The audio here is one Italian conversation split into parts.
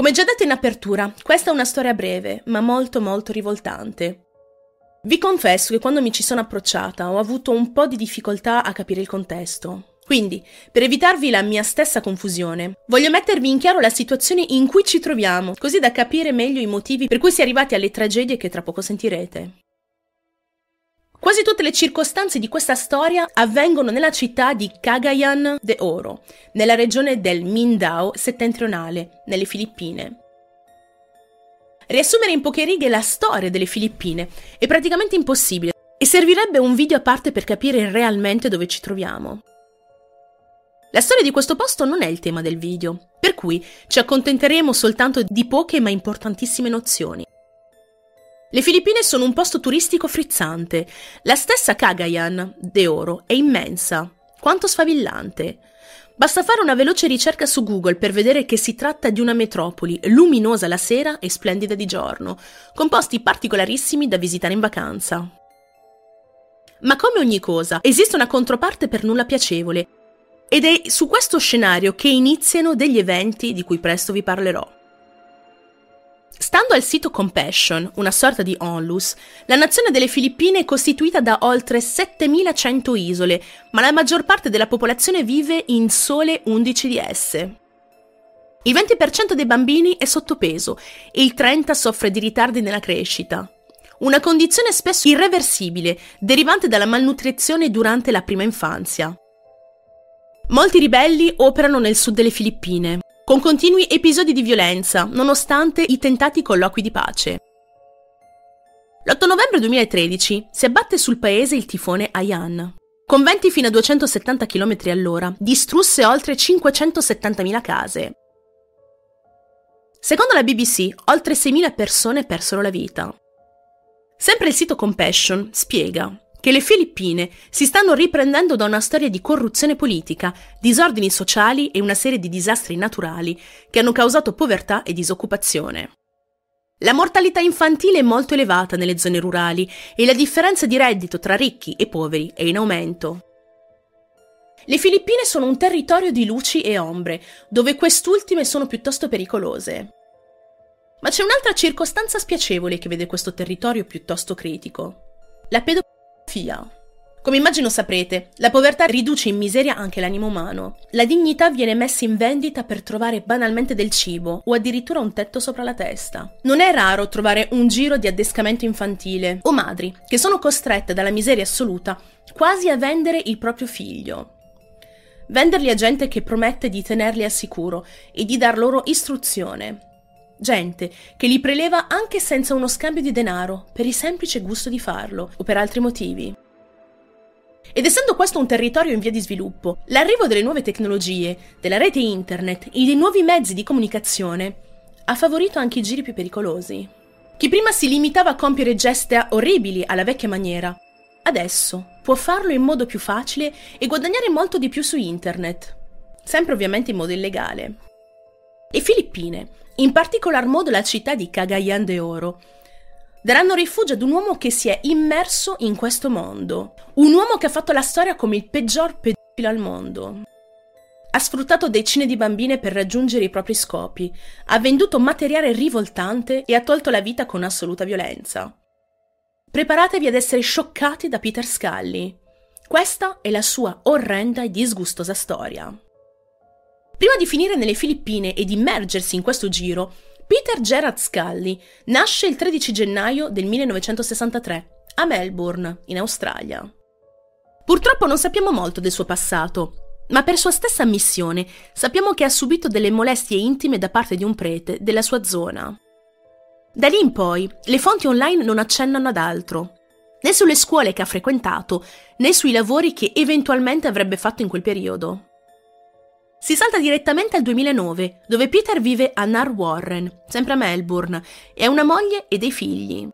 Come già detto in apertura, questa è una storia breve, ma molto molto rivoltante. Vi confesso che quando mi ci sono approcciata ho avuto un po' di difficoltà a capire il contesto. Quindi, per evitarvi la mia stessa confusione, voglio mettervi in chiaro la situazione in cui ci troviamo, così da capire meglio i motivi per cui si è arrivati alle tragedie che tra poco sentirete. Quasi tutte le circostanze di questa storia avvengono nella città di Cagayan de Oro, nella regione del Mindao settentrionale, nelle Filippine. Riassumere in poche righe la storia delle Filippine è praticamente impossibile e servirebbe un video a parte per capire realmente dove ci troviamo. La storia di questo posto non è il tema del video, per cui ci accontenteremo soltanto di poche ma importantissime nozioni. Le Filippine sono un posto turistico frizzante. La stessa Cagayan de Oro è immensa, quanto sfavillante. Basta fare una veloce ricerca su Google per vedere che si tratta di una metropoli luminosa la sera e splendida di giorno, con posti particolarissimi da visitare in vacanza. Ma come ogni cosa, esiste una controparte per nulla piacevole, ed è su questo scenario che iniziano degli eventi di cui presto vi parlerò. Stando al sito Compassion, una sorta di onlus, la nazione delle Filippine è costituita da oltre 7100 isole, ma la maggior parte della popolazione vive in sole 11 di esse. Il 20% dei bambini è sottopeso e il 30% soffre di ritardi nella crescita. Una condizione spesso irreversibile, derivante dalla malnutrizione durante la prima infanzia. Molti ribelli operano nel sud delle Filippine, con continui episodi di violenza, nonostante i tentati colloqui di pace. L'8 novembre 2013 si abbatte sul paese il tifone Ayan. Con venti fino a 270 km all'ora, distrusse oltre 570.000 case. Secondo la BBC, oltre 6.000 persone persero la vita. Sempre il sito Compassion spiega che le Filippine si stanno riprendendo da una storia di corruzione politica, disordini sociali e una serie di disastri naturali che hanno causato povertà e disoccupazione. La mortalità infantile è molto elevata nelle zone rurali e la differenza di reddito tra ricchi e poveri è in aumento. Le Filippine sono un territorio di luci e ombre, dove quest'ultime sono piuttosto pericolose. Ma c'è un'altra circostanza spiacevole che vede questo territorio piuttosto critico. La pedofilia Fia. Come immagino saprete, la povertà riduce in miseria anche l'animo umano. La dignità viene messa in vendita per trovare banalmente del cibo o addirittura un tetto sopra la testa. Non è raro trovare un giro di addescamento infantile o madri che sono costrette dalla miseria assoluta quasi a vendere il proprio figlio. Venderli a gente che promette di tenerli al sicuro e di dar loro istruzione. Gente che li preleva anche senza uno scambio di denaro, per il semplice gusto di farlo o per altri motivi. Ed essendo questo un territorio in via di sviluppo, l'arrivo delle nuove tecnologie, della rete internet e dei nuovi mezzi di comunicazione ha favorito anche i giri più pericolosi. Chi prima si limitava a compiere geste orribili alla vecchia maniera, adesso può farlo in modo più facile e guadagnare molto di più su internet, sempre ovviamente in modo illegale. E Filippine, in particolar modo la città di Cagayan de Oro, daranno rifugio ad un uomo che si è immerso in questo mondo, un uomo che ha fatto la storia come il peggior pedofilo al mondo. Ha sfruttato decine di bambine per raggiungere i propri scopi, ha venduto materiale rivoltante e ha tolto la vita con assoluta violenza. Preparatevi ad essere scioccati da Peter Scully. Questa è la sua orrenda e disgustosa storia. Prima di finire nelle Filippine ed immergersi in questo giro, Peter Gerard Scully nasce il 13 gennaio del 1963 a Melbourne, in Australia. Purtroppo non sappiamo molto del suo passato, ma per sua stessa ammissione sappiamo che ha subito delle molestie intime da parte di un prete della sua zona. Da lì in poi le fonti online non accennano ad altro, né sulle scuole che ha frequentato, né sui lavori che eventualmente avrebbe fatto in quel periodo. Si salta direttamente al 2009, dove Peter vive a Nar Warren, sempre a Melbourne, e ha una moglie e dei figli.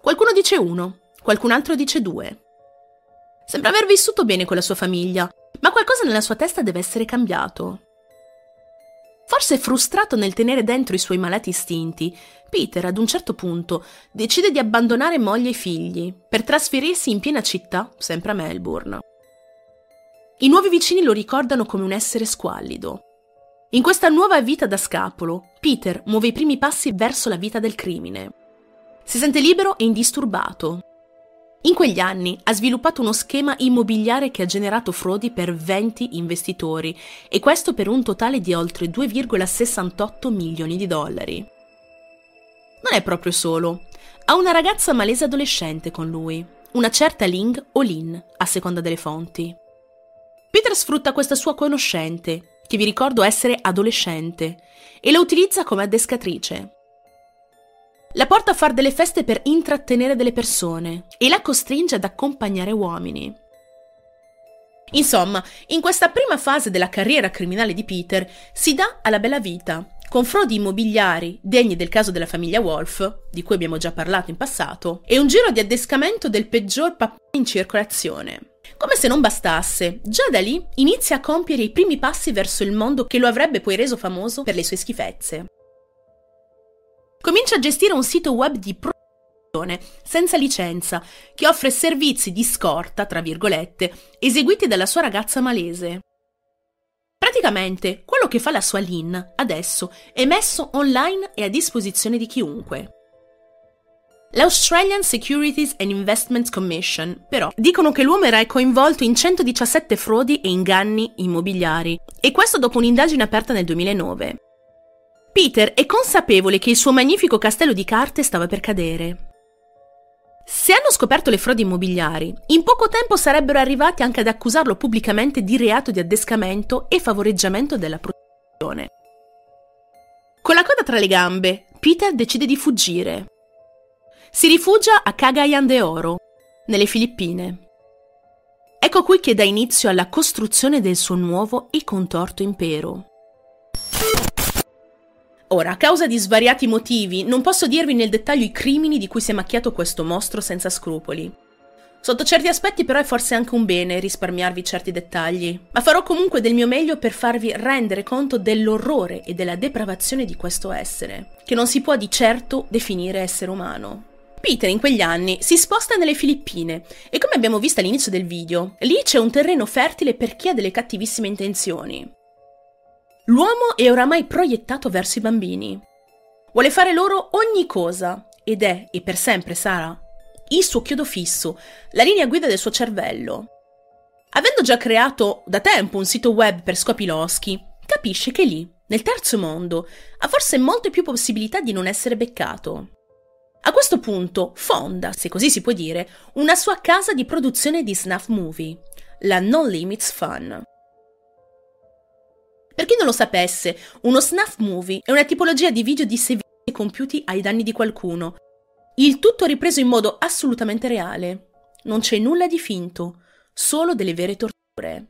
Qualcuno dice uno, qualcun altro dice due. Sembra aver vissuto bene con la sua famiglia, ma qualcosa nella sua testa deve essere cambiato. Forse frustrato nel tenere dentro i suoi malati istinti, Peter ad un certo punto decide di abbandonare moglie e figli per trasferirsi in piena città, sempre a Melbourne. I nuovi vicini lo ricordano come un essere squallido. In questa nuova vita da scapolo, Peter muove i primi passi verso la vita del crimine. Si sente libero e indisturbato. In quegli anni ha sviluppato uno schema immobiliare che ha generato frodi per 20 investitori e questo per un totale di oltre 2,68 milioni di dollari. Non è proprio solo, ha una ragazza malese adolescente con lui, una certa Ling o Lin, a seconda delle fonti. Peter sfrutta questa sua conoscente, che vi ricordo essere adolescente, e la utilizza come adescatrice. La porta a fare delle feste per intrattenere delle persone e la costringe ad accompagnare uomini. Insomma, in questa prima fase della carriera criminale di Peter si dà alla bella vita, con frodi immobiliari degni del caso della famiglia Wolf, di cui abbiamo già parlato in passato, e un giro di addescamento del peggior papà in circolazione. Come se non bastasse, già da lì inizia a compiere i primi passi verso il mondo che lo avrebbe poi reso famoso per le sue schifezze. Comincia a gestire un sito web di promozione senza licenza che offre servizi di scorta, tra virgolette, eseguiti dalla sua ragazza malese. Praticamente, quello che fa la sua Lin adesso è messo online e a disposizione di chiunque. L'Australian Securities and Investments Commission, però, dicono che l'uomo era coinvolto in 117 frodi e inganni immobiliari, e questo dopo un'indagine aperta nel 2009. Peter è consapevole che il suo magnifico castello di carte stava per cadere. Se hanno scoperto le frodi immobiliari, in poco tempo sarebbero arrivati anche ad accusarlo pubblicamente di reato di addescamento e favoreggiamento della protezione. Con la coda tra le gambe, Peter decide di fuggire si rifugia a Cagayan de Oro, nelle Filippine. Ecco qui che dà inizio alla costruzione del suo nuovo e contorto impero. Ora, a causa di svariati motivi, non posso dirvi nel dettaglio i crimini di cui si è macchiato questo mostro senza scrupoli. Sotto certi aspetti però è forse anche un bene risparmiarvi certi dettagli, ma farò comunque del mio meglio per farvi rendere conto dell'orrore e della depravazione di questo essere, che non si può di certo definire essere umano. Peter in quegli anni si sposta nelle Filippine e come abbiamo visto all'inizio del video, lì c'è un terreno fertile per chi ha delle cattivissime intenzioni. L'uomo è oramai proiettato verso i bambini. Vuole fare loro ogni cosa ed è, e per sempre sarà, il suo chiodo fisso, la linea guida del suo cervello. Avendo già creato da tempo un sito web per scopi loschi, capisce che lì, nel terzo mondo, ha forse molte più possibilità di non essere beccato. A questo punto fonda, se così si può dire, una sua casa di produzione di snuff movie, la No Limits Fun. Per chi non lo sapesse, uno snuff movie è una tipologia di video di servizi compiuti ai danni di qualcuno, il tutto ripreso in modo assolutamente reale. Non c'è nulla di finto, solo delle vere torture.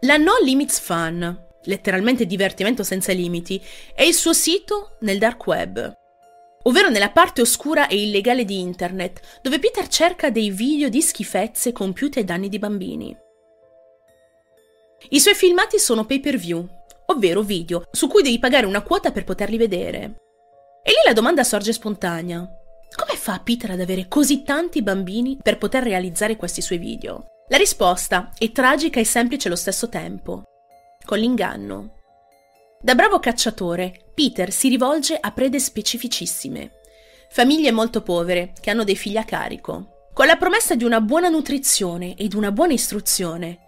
La No Limits Fun, letteralmente divertimento senza limiti, è il suo sito nel dark web ovvero nella parte oscura e illegale di internet, dove Peter cerca dei video di schifezze compiute ai danni di bambini. I suoi filmati sono pay per view, ovvero video su cui devi pagare una quota per poterli vedere. E lì la domanda sorge spontanea. Come fa Peter ad avere così tanti bambini per poter realizzare questi suoi video? La risposta è tragica e semplice allo stesso tempo. Con l'inganno. Da bravo cacciatore, Peter si rivolge a prede specificissime. Famiglie molto povere che hanno dei figli a carico. Con la promessa di una buona nutrizione ed una buona istruzione,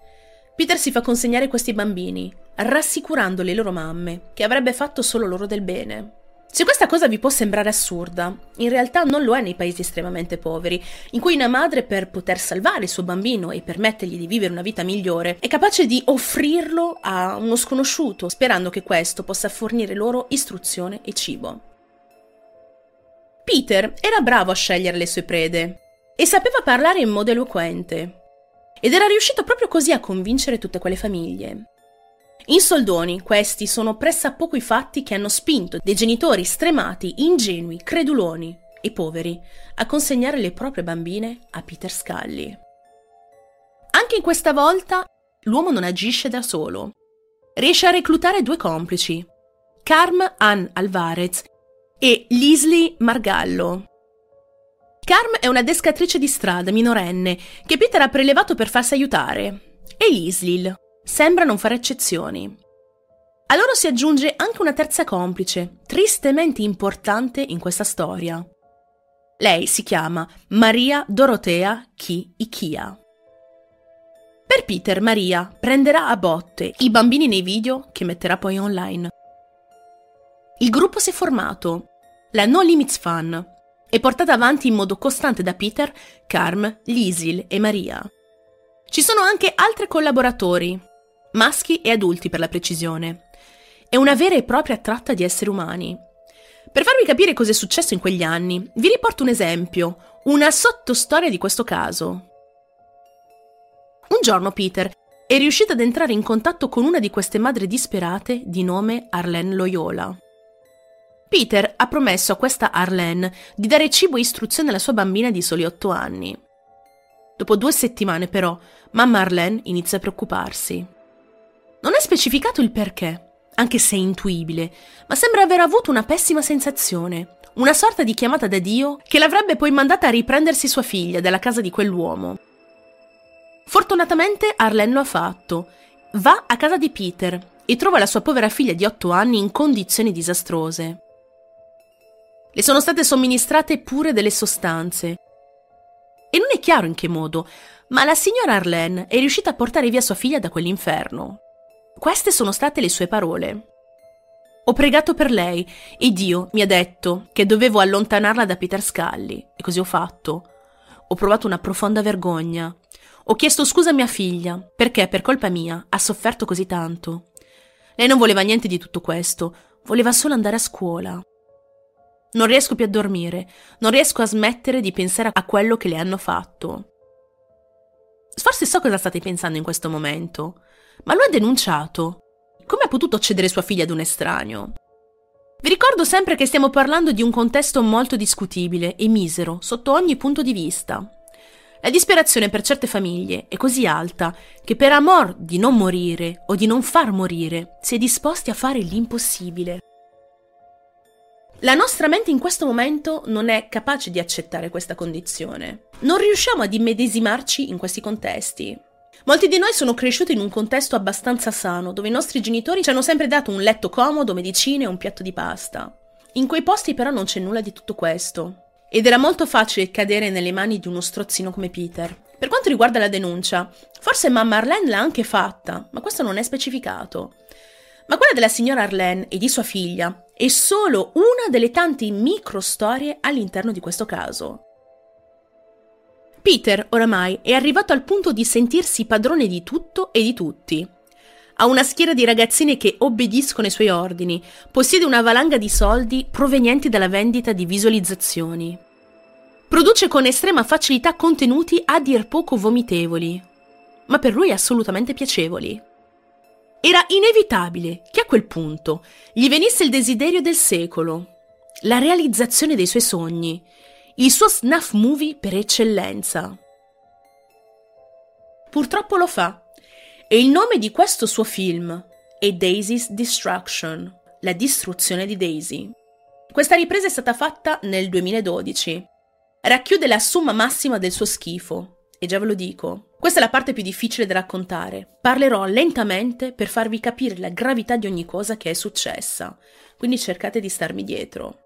Peter si fa consegnare questi bambini, rassicurando le loro mamme che avrebbe fatto solo loro del bene. Se questa cosa vi può sembrare assurda, in realtà non lo è nei paesi estremamente poveri, in cui una madre per poter salvare il suo bambino e permettergli di vivere una vita migliore è capace di offrirlo a uno sconosciuto, sperando che questo possa fornire loro istruzione e cibo. Peter era bravo a scegliere le sue prede e sapeva parlare in modo eloquente. Ed era riuscito proprio così a convincere tutte quelle famiglie. In soldoni, questi sono pressappoco i fatti che hanno spinto dei genitori stremati, ingenui, creduloni e poveri a consegnare le proprie bambine a Peter Scully. Anche in questa volta l'uomo non agisce da solo. Riesce a reclutare due complici, Carm Ann Alvarez e Leslie Margallo. Carm è una descatrice di strada minorenne che Peter ha prelevato per farsi aiutare e Leslie, Sembra non fare eccezioni. A loro si aggiunge anche una terza complice, tristemente importante in questa storia. Lei si chiama Maria Dorotea Ki Ikia. Per Peter, Maria prenderà a botte i bambini nei video che metterà poi online. Il gruppo si è formato, la No Limits Fun, è portata avanti in modo costante da Peter, Carm, Lisil e Maria. Ci sono anche altri collaboratori, maschi e adulti per la precisione. È una vera e propria tratta di esseri umani. Per farvi capire cosa è successo in quegli anni, vi riporto un esempio, una sottostoria di questo caso. Un giorno Peter è riuscito ad entrare in contatto con una di queste madri disperate di nome Arlene Loyola. Peter ha promesso a questa Arlene di dare cibo e istruzione alla sua bambina di soli otto anni. Dopo due settimane, però, mamma Arlene inizia a preoccuparsi. Non è specificato il perché, anche se è intuibile, ma sembra aver avuto una pessima sensazione, una sorta di chiamata da Dio che l'avrebbe poi mandata a riprendersi sua figlia dalla casa di quell'uomo. Fortunatamente Arlene lo ha fatto. Va a casa di Peter e trova la sua povera figlia di otto anni in condizioni disastrose. Le sono state somministrate pure delle sostanze. E non è chiaro in che modo, ma la signora Arlene è riuscita a portare via sua figlia da quell'inferno. Queste sono state le sue parole. Ho pregato per lei e Dio mi ha detto che dovevo allontanarla da Peter Scully e così ho fatto. Ho provato una profonda vergogna. Ho chiesto scusa a mia figlia perché per colpa mia ha sofferto così tanto. Lei non voleva niente di tutto questo, voleva solo andare a scuola. Non riesco più a dormire, non riesco a smettere di pensare a quello che le hanno fatto. Forse so cosa state pensando in questo momento. Ma lo ha denunciato. Come ha potuto cedere sua figlia ad un estraneo? Vi ricordo sempre che stiamo parlando di un contesto molto discutibile e misero sotto ogni punto di vista. La disperazione per certe famiglie è così alta che per amor di non morire o di non far morire si è disposti a fare l'impossibile. La nostra mente in questo momento non è capace di accettare questa condizione. Non riusciamo ad immedesimarci in questi contesti. Molti di noi sono cresciuti in un contesto abbastanza sano, dove i nostri genitori ci hanno sempre dato un letto comodo, medicine e un piatto di pasta. In quei posti però non c'è nulla di tutto questo. Ed era molto facile cadere nelle mani di uno strozzino come Peter. Per quanto riguarda la denuncia, forse mamma Arlene l'ha anche fatta, ma questo non è specificato. Ma quella della signora Arlene e di sua figlia è solo una delle tante micro storie all'interno di questo caso. Peter, oramai, è arrivato al punto di sentirsi padrone di tutto e di tutti. Ha una schiera di ragazzine che obbediscono ai suoi ordini, possiede una valanga di soldi provenienti dalla vendita di visualizzazioni. Produce con estrema facilità contenuti a dir poco vomitevoli, ma per lui assolutamente piacevoli. Era inevitabile che a quel punto gli venisse il desiderio del secolo, la realizzazione dei suoi sogni, il suo snuff movie per eccellenza. Purtroppo lo fa. E il nome di questo suo film è Daisy's Destruction, la distruzione di Daisy. Questa ripresa è stata fatta nel 2012. Racchiude la somma massima del suo schifo. E già ve lo dico, questa è la parte più difficile da raccontare. Parlerò lentamente per farvi capire la gravità di ogni cosa che è successa, quindi cercate di starmi dietro.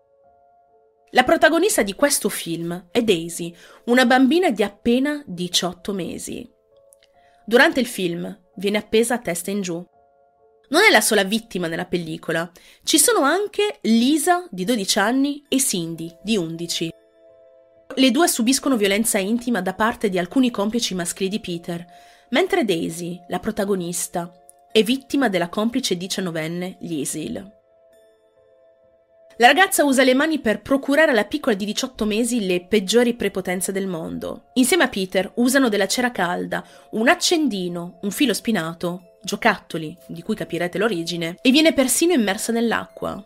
La protagonista di questo film è Daisy, una bambina di appena 18 mesi. Durante il film viene appesa a testa in giù. Non è la sola vittima nella pellicola, ci sono anche Lisa di 12 anni e Cindy di 11. Le due subiscono violenza intima da parte di alcuni complici maschili di Peter, mentre Daisy, la protagonista, è vittima della complice diciannovenne Liesil. La ragazza usa le mani per procurare alla piccola di 18 mesi le peggiori prepotenze del mondo. Insieme a Peter usano della cera calda, un accendino, un filo spinato, giocattoli, di cui capirete l'origine, e viene persino immersa nell'acqua.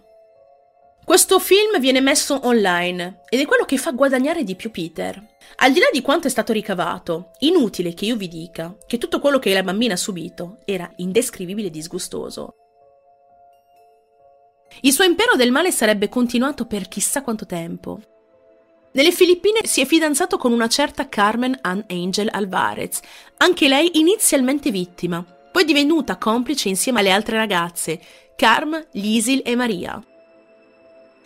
Questo film viene messo online ed è quello che fa guadagnare di più Peter. Al di là di quanto è stato ricavato, inutile che io vi dica che tutto quello che la bambina ha subito era indescrivibile e disgustoso. Il suo impero del male sarebbe continuato per chissà quanto tempo. Nelle Filippine si è fidanzato con una certa Carmen Ann Angel Alvarez, anche lei inizialmente vittima, poi divenuta complice insieme alle altre ragazze Carm, Lisil e Maria.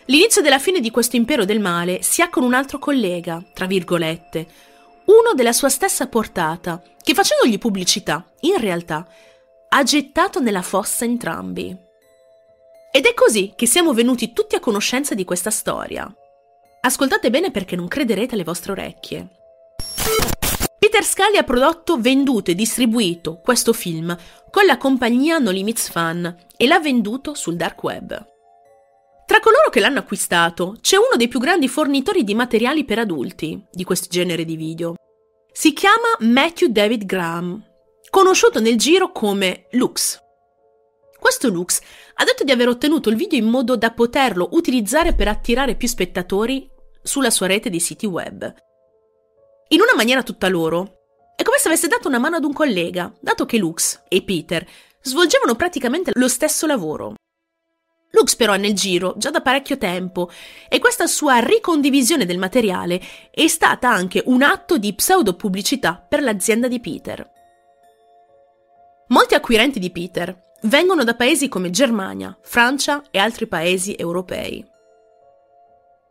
L'inizio della fine di questo impero del male si ha con un altro collega, tra virgolette, uno della sua stessa portata, che facendogli pubblicità, in realtà, ha gettato nella fossa entrambi. Ed è così che siamo venuti tutti a conoscenza di questa storia. Ascoltate bene perché non crederete alle vostre orecchie. Peter Scully ha prodotto, venduto e distribuito questo film con la compagnia No Limits Fan e l'ha venduto sul dark web. Tra coloro che l'hanno acquistato c'è uno dei più grandi fornitori di materiali per adulti di questo genere di video. Si chiama Matthew David Graham, conosciuto nel giro come Lux. Questo Lux ha detto di aver ottenuto il video in modo da poterlo utilizzare per attirare più spettatori sulla sua rete di siti web. In una maniera tutta loro, è come se avesse dato una mano ad un collega, dato che Lux e Peter svolgevano praticamente lo stesso lavoro. Lux però è nel giro già da parecchio tempo e questa sua ricondivisione del materiale è stata anche un atto di pseudo-pubblicità per l'azienda di Peter. Molti acquirenti di Peter vengono da paesi come Germania, Francia e altri paesi europei.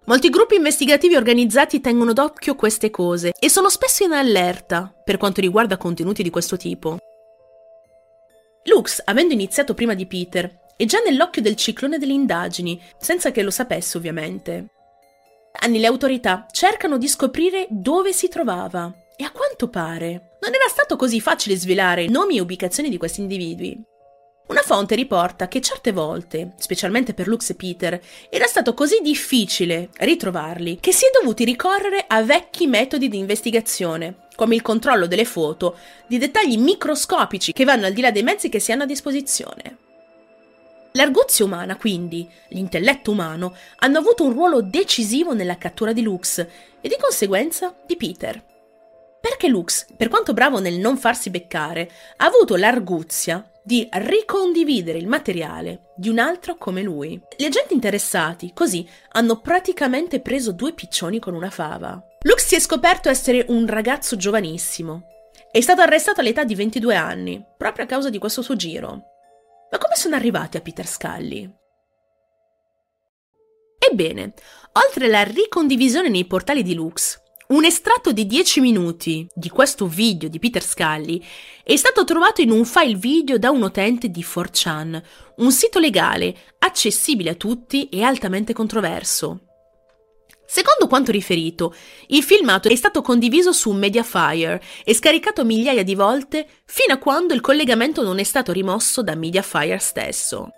Molti gruppi investigativi organizzati tengono d'occhio queste cose e sono spesso in allerta per quanto riguarda contenuti di questo tipo. Lux, avendo iniziato prima di Peter, e già nell'occhio del ciclone delle indagini, senza che lo sapesse ovviamente. Anni le autorità cercano di scoprire dove si trovava e a quanto pare non era stato così facile svelare nomi e ubicazioni di questi individui. Una fonte riporta che certe volte, specialmente per Lux e Peter, era stato così difficile ritrovarli che si è dovuti ricorrere a vecchi metodi di investigazione, come il controllo delle foto, di dettagli microscopici che vanno al di là dei mezzi che si hanno a disposizione. L'arguzia umana, quindi, l'intelletto umano, hanno avuto un ruolo decisivo nella cattura di Lux e di conseguenza di Peter. Perché Lux, per quanto bravo nel non farsi beccare, ha avuto l'arguzia di ricondividere il materiale di un altro come lui. Gli agenti interessati, così, hanno praticamente preso due piccioni con una fava. Lux si è scoperto essere un ragazzo giovanissimo. È stato arrestato all'età di 22 anni, proprio a causa di questo suo giro. Ma come sono arrivati a Peter Scully? Ebbene, oltre alla ricondivisione nei portali di Lux, un estratto di 10 minuti di questo video di Peter Scully è stato trovato in un file video da un utente di 4chan, un sito legale, accessibile a tutti e altamente controverso. Secondo quanto riferito, il filmato è stato condiviso su Mediafire e scaricato migliaia di volte fino a quando il collegamento non è stato rimosso da Mediafire stesso.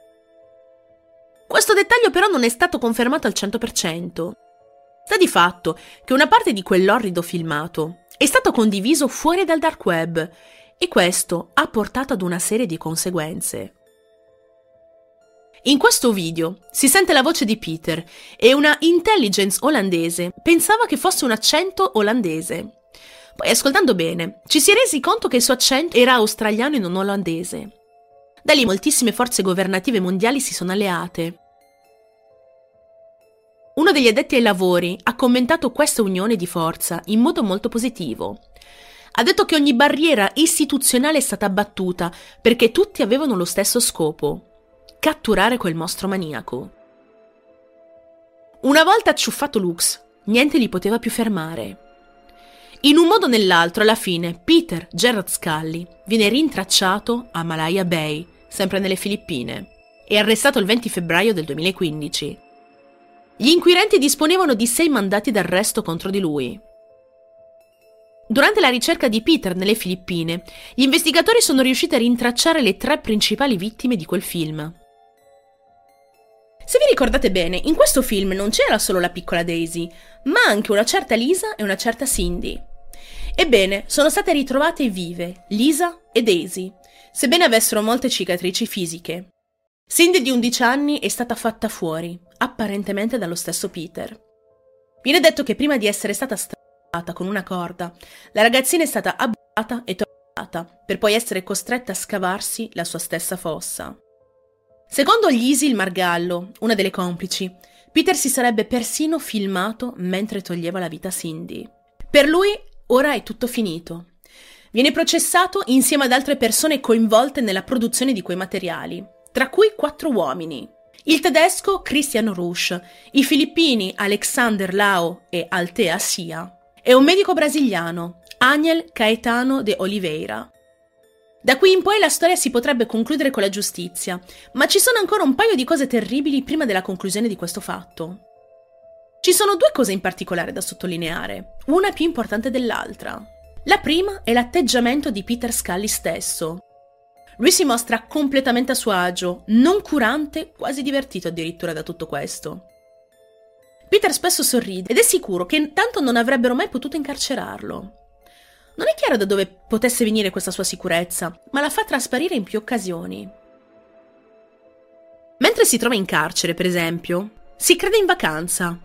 Questo dettaglio però non è stato confermato al 100%. Sta di fatto che una parte di quell'orrido filmato è stato condiviso fuori dal dark web e questo ha portato ad una serie di conseguenze. In questo video si sente la voce di Peter e una intelligence olandese pensava che fosse un accento olandese. Poi ascoltando bene, ci si è resi conto che il suo accento era australiano e non olandese. Da lì moltissime forze governative mondiali si sono alleate. Uno degli addetti ai lavori ha commentato questa unione di forza in modo molto positivo. Ha detto che ogni barriera istituzionale è stata abbattuta perché tutti avevano lo stesso scopo, catturare quel mostro maniaco. Una volta acciuffato Lux, niente li poteva più fermare. In un modo o nell'altro, alla fine, Peter Gerard Scully viene rintracciato a Malaya Bay, sempre nelle Filippine, e arrestato il 20 febbraio del 2015. Gli inquirenti disponevano di sei mandati d'arresto contro di lui. Durante la ricerca di Peter nelle Filippine, gli investigatori sono riusciti a rintracciare le tre principali vittime di quel film. Se vi ricordate bene, in questo film non c'era solo la piccola Daisy, ma anche una certa Lisa e una certa Cindy. Ebbene, sono state ritrovate vive Lisa e Daisy, sebbene avessero molte cicatrici fisiche. Cindy di 11 anni è stata fatta fuori, apparentemente dallo stesso Peter. Viene detto che prima di essere stata strappata con una corda, la ragazzina è stata abbuffata e torturata, per poi essere costretta a scavarsi la sua stessa fossa. Secondo Lisi il Margallo, una delle complici, Peter si sarebbe persino filmato mentre toglieva la vita a Cindy. Per lui ora è tutto finito. Viene processato insieme ad altre persone coinvolte nella produzione di quei materiali, tra cui quattro uomini. Il tedesco Christian Rusch, i filippini Alexander Lao e Altea Sia e un medico brasiliano, Aniel Caetano de Oliveira. Da qui in poi la storia si potrebbe concludere con la giustizia, ma ci sono ancora un paio di cose terribili prima della conclusione di questo fatto. Ci sono due cose in particolare da sottolineare, una più importante dell'altra. La prima è l'atteggiamento di Peter Scully stesso. Lui si mostra completamente a suo agio, non curante, quasi divertito addirittura da tutto questo. Peter spesso sorride ed è sicuro che tanto non avrebbero mai potuto incarcerarlo. Non è chiaro da dove potesse venire questa sua sicurezza, ma la fa trasparire in più occasioni. Mentre si trova in carcere, per esempio, si crede in vacanza.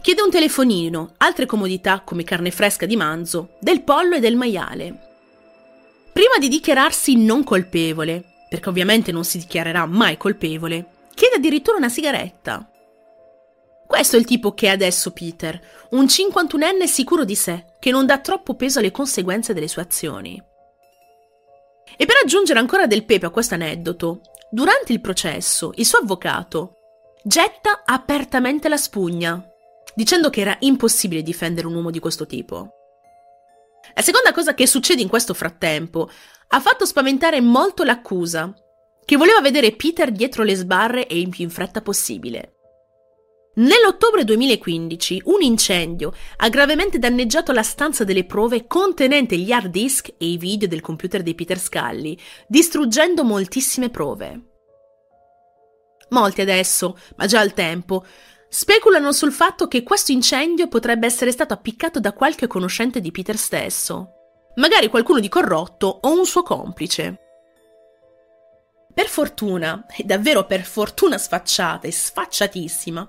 Chiede un telefonino, altre comodità come carne fresca di manzo, del pollo e del maiale. Prima di dichiararsi non colpevole, perché ovviamente non si dichiarerà mai colpevole, chiede addirittura una sigaretta. Questo è il tipo che è adesso Peter, un 51enne sicuro di sé, che non dà troppo peso alle conseguenze delle sue azioni. E per aggiungere ancora del pepe a questo aneddoto, durante il processo il suo avvocato getta apertamente la spugna, dicendo che era impossibile difendere un uomo di questo tipo. La seconda cosa che succede in questo frattempo ha fatto spaventare molto l'accusa, che voleva vedere Peter dietro le sbarre e in più in fretta possibile. Nell'ottobre 2015 un incendio ha gravemente danneggiato la stanza delle prove contenente gli hard disk e i video del computer di Peter Scully, distruggendo moltissime prove. Molti adesso, ma già al tempo, speculano sul fatto che questo incendio potrebbe essere stato appiccato da qualche conoscente di Peter stesso, magari qualcuno di corrotto o un suo complice. Per fortuna, e davvero per fortuna sfacciata e sfacciatissima,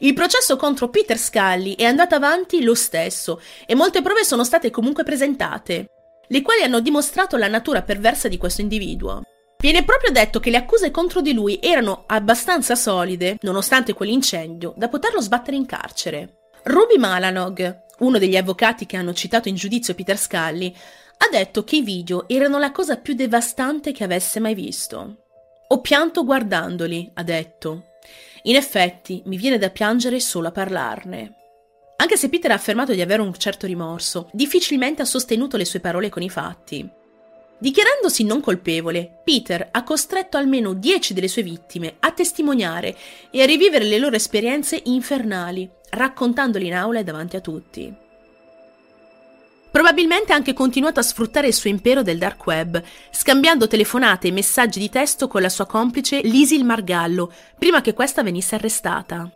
il processo contro Peter Scully è andato avanti lo stesso e molte prove sono state comunque presentate, le quali hanno dimostrato la natura perversa di questo individuo. Viene proprio detto che le accuse contro di lui erano abbastanza solide, nonostante quell'incendio, da poterlo sbattere in carcere. Ruby Malanog, uno degli avvocati che hanno citato in giudizio Peter Scully, ha detto che i video erano la cosa più devastante che avesse mai visto. Ho pianto guardandoli, ha detto. In effetti, mi viene da piangere solo a parlarne. Anche se Peter ha affermato di avere un certo rimorso, difficilmente ha sostenuto le sue parole con i fatti. Dichiarandosi non colpevole, Peter ha costretto almeno dieci delle sue vittime a testimoniare e a rivivere le loro esperienze infernali, raccontandole in aula e davanti a tutti. Probabilmente ha anche continuato a sfruttare il suo impero del dark web, scambiando telefonate e messaggi di testo con la sua complice Lisil Margallo, prima che questa venisse arrestata.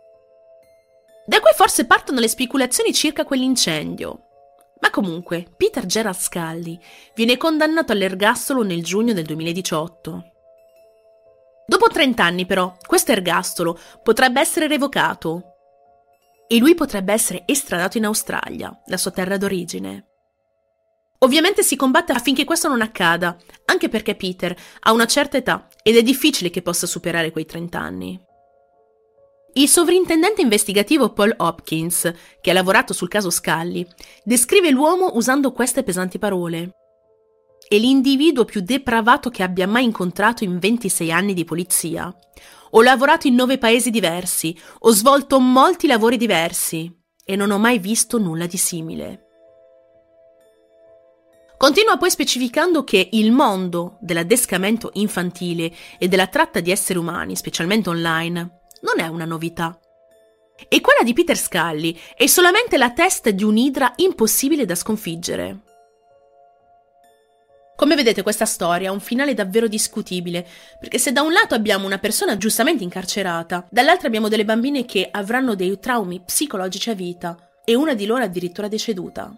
Da qui forse partono le speculazioni circa quell'incendio. Ma comunque, Peter Gerald Scully viene condannato all'ergastolo nel giugno del 2018. Dopo 30 anni, però, questo ergastolo potrebbe essere revocato e lui potrebbe essere estradato in Australia, la sua terra d'origine. Ovviamente si combatte affinché questo non accada, anche perché Peter ha una certa età ed è difficile che possa superare quei 30 anni. Il sovrintendente investigativo Paul Hopkins, che ha lavorato sul caso Scully, descrive l'uomo usando queste pesanti parole. È l'individuo più depravato che abbia mai incontrato in 26 anni di polizia. Ho lavorato in nove paesi diversi, ho svolto molti lavori diversi e non ho mai visto nulla di simile. Continua poi specificando che il mondo dell'addescamento infantile e della tratta di esseri umani, specialmente online, non è una novità. E quella di Peter Scully è solamente la testa di un'idra impossibile da sconfiggere. Come vedete questa storia ha un finale davvero discutibile, perché se da un lato abbiamo una persona giustamente incarcerata, dall'altro abbiamo delle bambine che avranno dei traumi psicologici a vita e una di loro addirittura deceduta.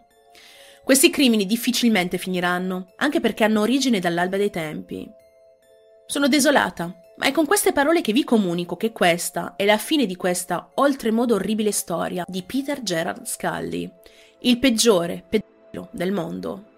Questi crimini difficilmente finiranno, anche perché hanno origine dall'alba dei tempi. Sono desolata, ma è con queste parole che vi comunico che questa è la fine di questa oltremodo orribile storia di Peter Gerard Scully, il peggiore pedofilo del mondo.